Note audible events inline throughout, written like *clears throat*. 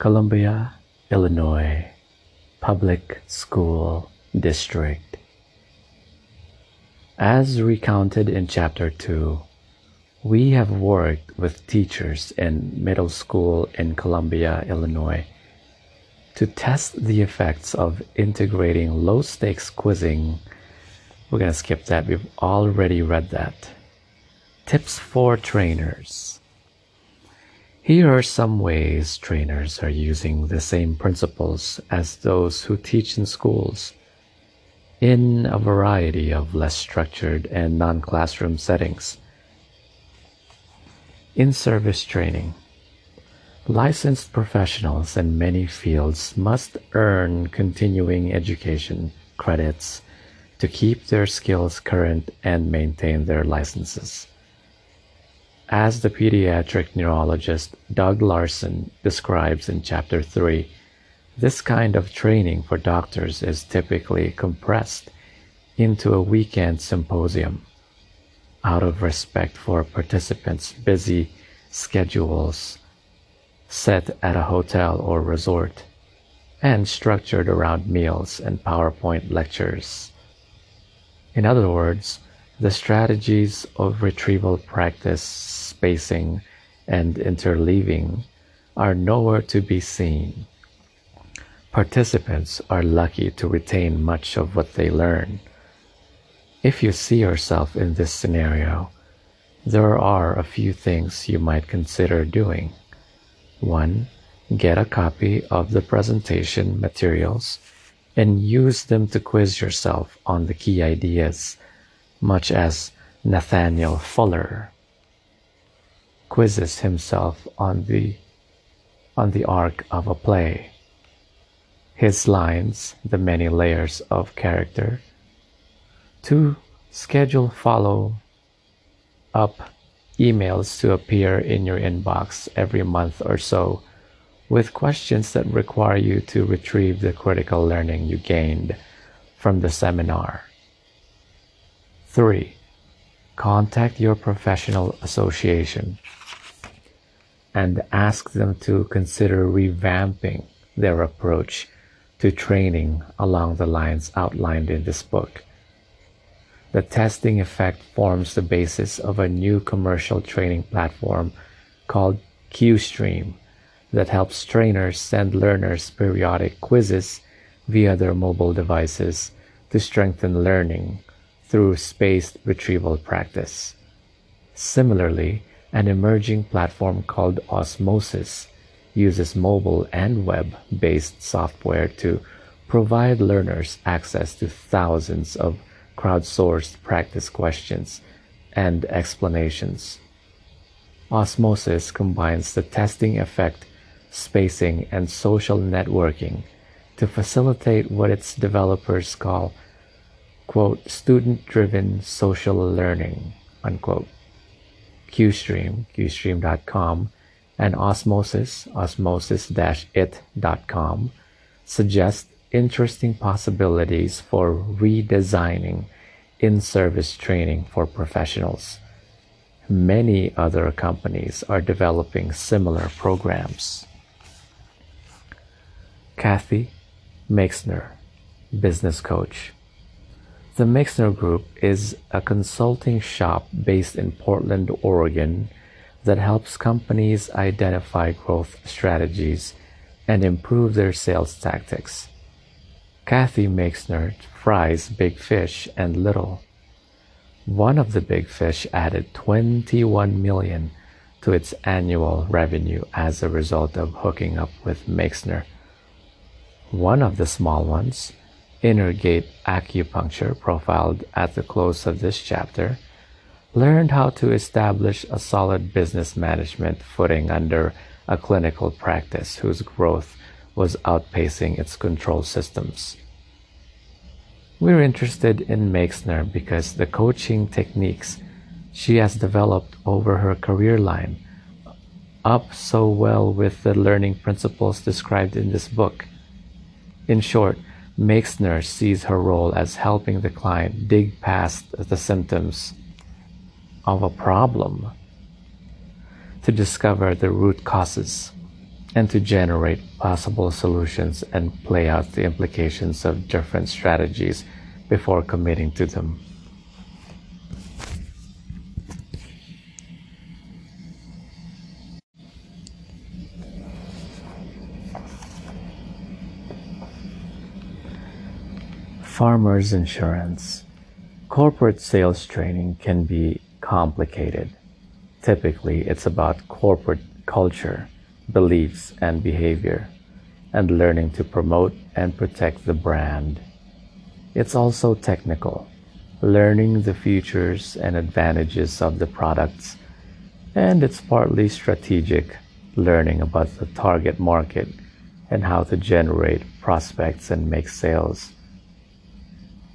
Columbia, Illinois Public School District. As recounted in Chapter 2, we have worked with teachers in middle school in Columbia, Illinois to test the effects of integrating low stakes quizzing. We're going to skip that, we've already read that. Tips for trainers. Here are some ways trainers are using the same principles as those who teach in schools in a variety of less structured and non classroom settings. In service training, licensed professionals in many fields must earn continuing education credits to keep their skills current and maintain their licenses. As the pediatric neurologist Doug Larsen describes in Chapter 3, this kind of training for doctors is typically compressed into a weekend symposium out of respect for participants' busy schedules set at a hotel or resort and structured around meals and PowerPoint lectures. In other words, the strategies of retrieval practice, spacing, and interleaving are nowhere to be seen. Participants are lucky to retain much of what they learn. If you see yourself in this scenario, there are a few things you might consider doing. 1. Get a copy of the presentation materials and use them to quiz yourself on the key ideas much as Nathaniel Fuller quizzes himself on the on the arc of a play. His lines, the many layers of character. To schedule follow up emails to appear in your inbox every month or so with questions that require you to retrieve the critical learning you gained from the seminar. 3. Contact your professional association and ask them to consider revamping their approach to training along the lines outlined in this book. The testing effect forms the basis of a new commercial training platform called QStream that helps trainers send learners periodic quizzes via their mobile devices to strengthen learning through spaced retrieval practice. Similarly, an emerging platform called Osmosis uses mobile and web-based software to provide learners access to thousands of crowdsourced practice questions and explanations. Osmosis combines the testing effect, spacing, and social networking to facilitate what its developers call quote, student-driven social learning, unquote. QStream, qstream.com, and Osmosis, osmosis-it.com, suggest interesting possibilities for redesigning in-service training for professionals. Many other companies are developing similar programs. Kathy Maixner, business coach. The Maixner Group is a consulting shop based in Portland, Oregon that helps companies identify growth strategies and improve their sales tactics. Kathy Maixner fries big fish and little. One of the big fish added 21 million to its annual revenue as a result of hooking up with Maixner. One of the small ones Innergate Acupuncture, profiled at the close of this chapter, learned how to establish a solid business management footing under a clinical practice whose growth was outpacing its control systems. We're interested in Maixner because the coaching techniques she has developed over her career line up so well with the learning principles described in this book. In short, Maixner sees her role as helping the client dig past the symptoms of a problem to discover the root causes and to generate possible solutions and play out the implications of different strategies before committing to them. Farmers Insurance Corporate sales training can be complicated. Typically, it's about corporate culture, beliefs, and behavior, and learning to promote and protect the brand. It's also technical, learning the features and advantages of the products, and it's partly strategic, learning about the target market and how to generate prospects and make sales.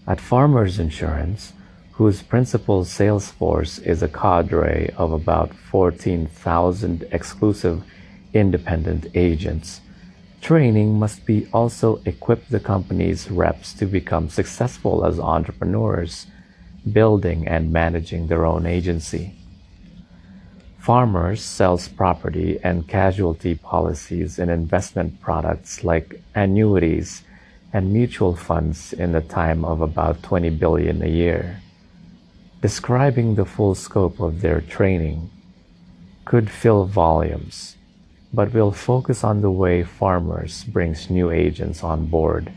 At Farmers Insurance, whose principal sales force is a cadre of about 14,000 exclusive independent agents, training must be also equip the company's reps to become successful as entrepreneurs, building and managing their own agency. Farmers sells property and casualty policies and investment products like annuities and mutual funds in the time of about 20 billion a year describing the full scope of their training could fill volumes, but we'll focus on the way Farmers brings new agents on board,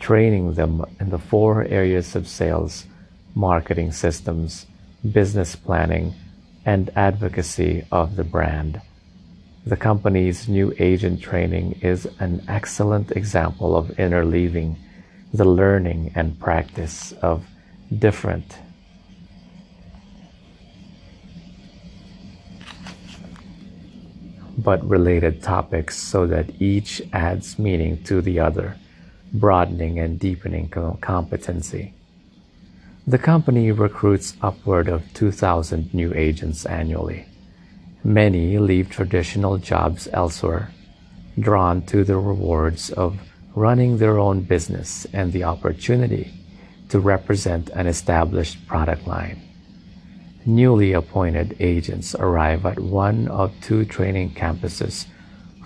training them in the four areas of sales, marketing systems, business planning, and advocacy of the brand. The company's new agent training is an excellent example of interleaving the learning and practice of different but related topics so that each adds meaning to the other, broadening and deepening competency. The company recruits upward of 2,000 new agents annually. Many leave traditional jobs elsewhere, drawn to the rewards of running their own business and the opportunity to represent an established product line. Newly appointed agents arrive at one of two training campuses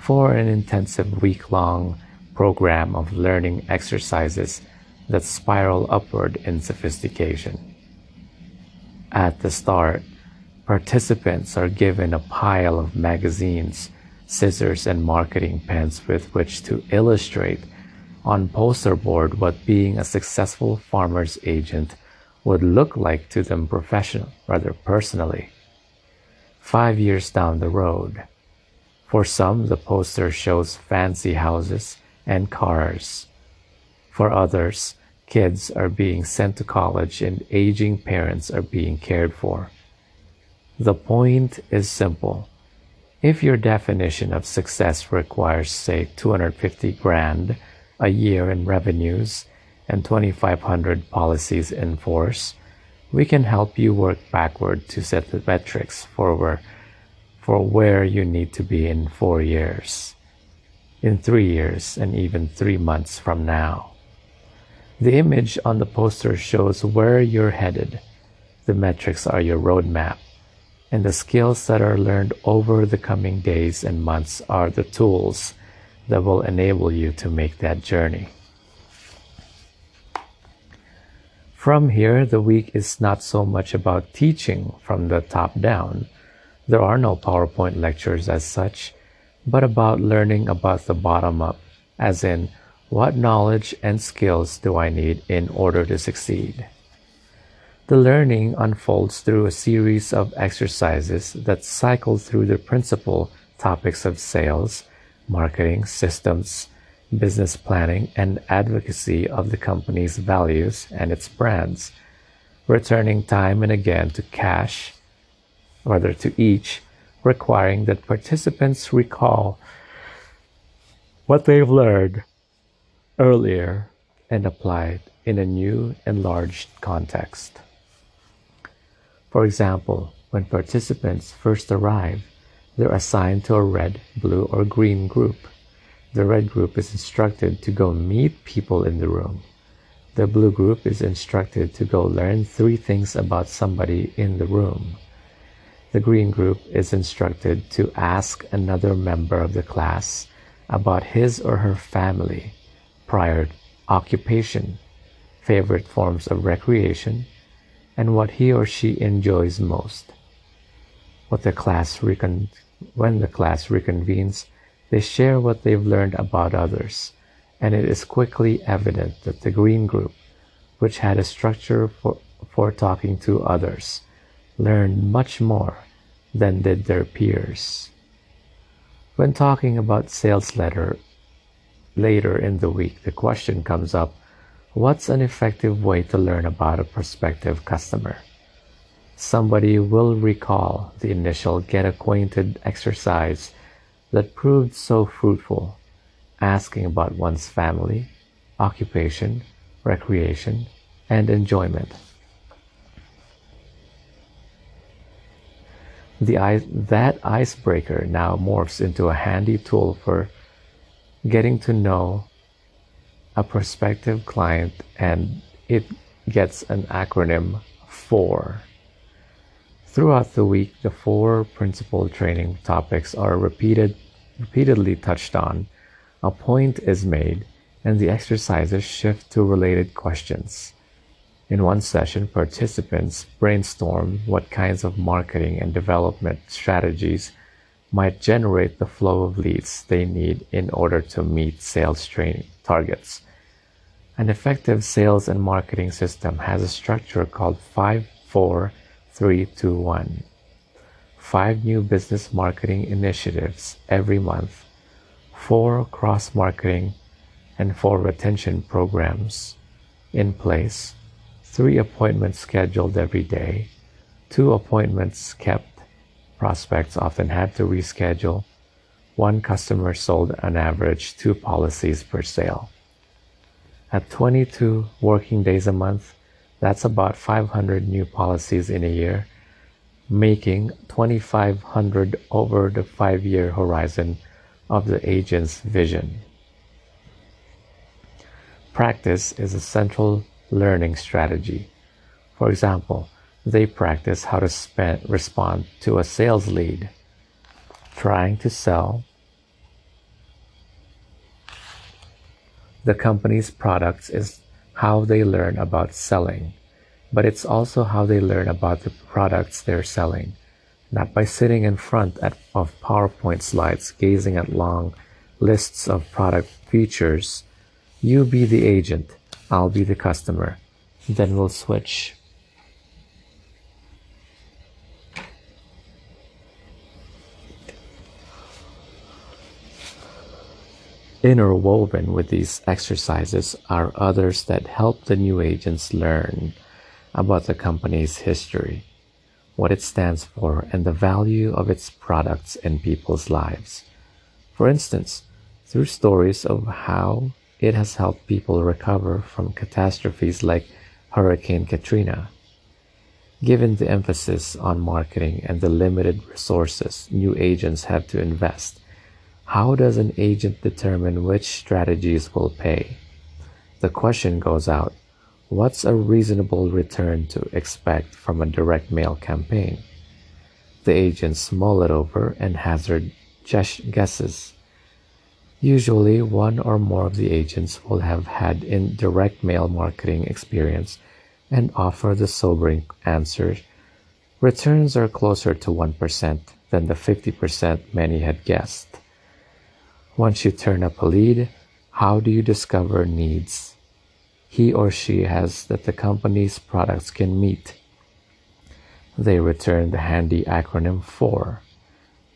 for an intensive week-long program of learning exercises that spiral upward in sophistication. At the start, participants are given a pile of magazines, scissors, and marketing pens with which to illustrate on poster board what being a successful farmer's agent would look like to them professional, rather personally. Five years down the road, for some, the poster shows fancy houses and cars. For others, kids are being sent to college and aging parents are being cared for. The point is simple. If your definition of success requires, say, 250 grand a year in revenues and 2,500 policies in force, we can help you work backward to set the metrics for where, for where you need to be in four years, in three years, and even three months from now. The image on the poster shows where you're headed. The metrics are your roadmap, and the skills that are learned over the coming days and months are the tools that will enable you to make that journey. From here, the week is not so much about teaching from the top down. There are no PowerPoint lectures as such, but about learning about the bottom up, as in, what knowledge and skills do I need in order to succeed? The learning unfolds through a series of exercises that cycle through the principal topics of sales, marketing, systems, business planning, and advocacy of the company's values and its brands, returning time and again to cash, rather to each, requiring that participants recall what they've learned earlier and apply it in a new enlarged context. For example, when participants first arrive, they're assigned to a red, blue, or green group the red group is instructed to go meet people in the room. The blue group is instructed to go learn three things about somebody in the room. the green group is instructed to ask another member of the class about his or her family, prior occupation, favorite forms of recreation, and what he or she enjoys most. What the class recon- when the class reconvenes, they share what they've learned about others, and it is quickly evident that the green group, which had a structure for, for talking to others, learned much more than did their peers. When talking about sales letter later in the week, the question comes up what's an effective way to learn about a prospective customer? Somebody will recall the initial get acquainted exercise that proved so fruitful, asking about one's family, occupation, recreation, and enjoyment. The, that icebreaker now morphs into a handy tool for getting to know a prospective client and it gets an acronym FORE. Throughout the week, the four principal training topics are repeated, repeatedly touched on, a point is made, and the exercises shift to related questions. In one session, participants brainstorm what kinds of marketing and development strategies might generate the flow of leads they need in order to meet sales training targets. An effective sales and marketing system has a structure called 54321. Five new business marketing initiatives every month, four cross marketing and four retention programs in place three appointments scheduled every day, two appointments kept, prospects often had to reschedule, one customer sold on average two policies per sale. At 22 working days a month, that's about 500 new policies in a year, making 2,500 over the five year horizon of the agent's vision. Practice is a central learning strategy. For example, they practice how to spend, respond to a sales lead trying to sell the company's products is how they learn about selling, but it's also how they learn about the products they're selling, not by sitting in front at, of PowerPoint slides gazing at long lists of product features. You be the agent I'll be the customer. Then we'll switch. Interwoven with these exercises are others that help the new agents learn about the company's history, what it stands for, and the value of its products in people's lives. For instance, through stories of how it has helped people recover from catastrophes like Hurricane Katrina. Given the emphasis on marketing and the limited resources new agents have to invest, how does an agent determine which strategies will pay? The question goes out what's a reasonable return to expect from a direct mail campaign? The agents mull it over and hazard guesses. Usually, one or more of the agents will have had indirect mail marketing experience and offer the sobering answer returns are closer to 1% than the 50% many had guessed. Once you turn up a lead, how do you discover needs he or she has that the company's products can meet? They return the handy acronym FORE.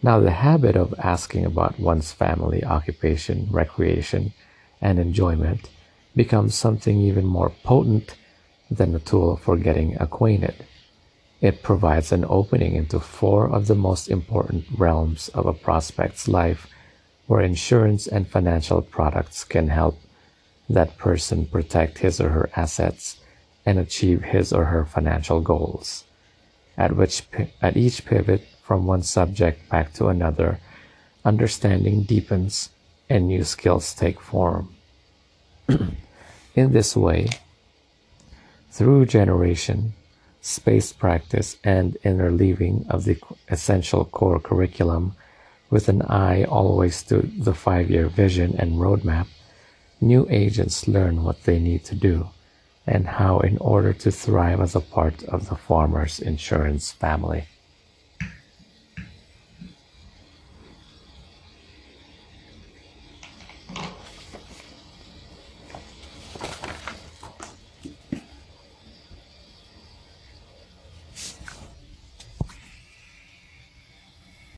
Now, the habit of asking about one's family, occupation, recreation, and enjoyment becomes something even more potent than a tool for getting acquainted. It provides an opening into four of the most important realms of a prospect's life where insurance and financial products can help that person protect his or her assets and achieve his or her financial goals. At which at each pivot from one subject back to another, understanding deepens and new skills take form. *clears throat* In this way, through generation, spaced practice, and interleaving of the essential core curriculum with an eye always to the five-year vision and roadmap, new agents learn what they need to do and how in order to thrive as a part of the Farmers Insurance family.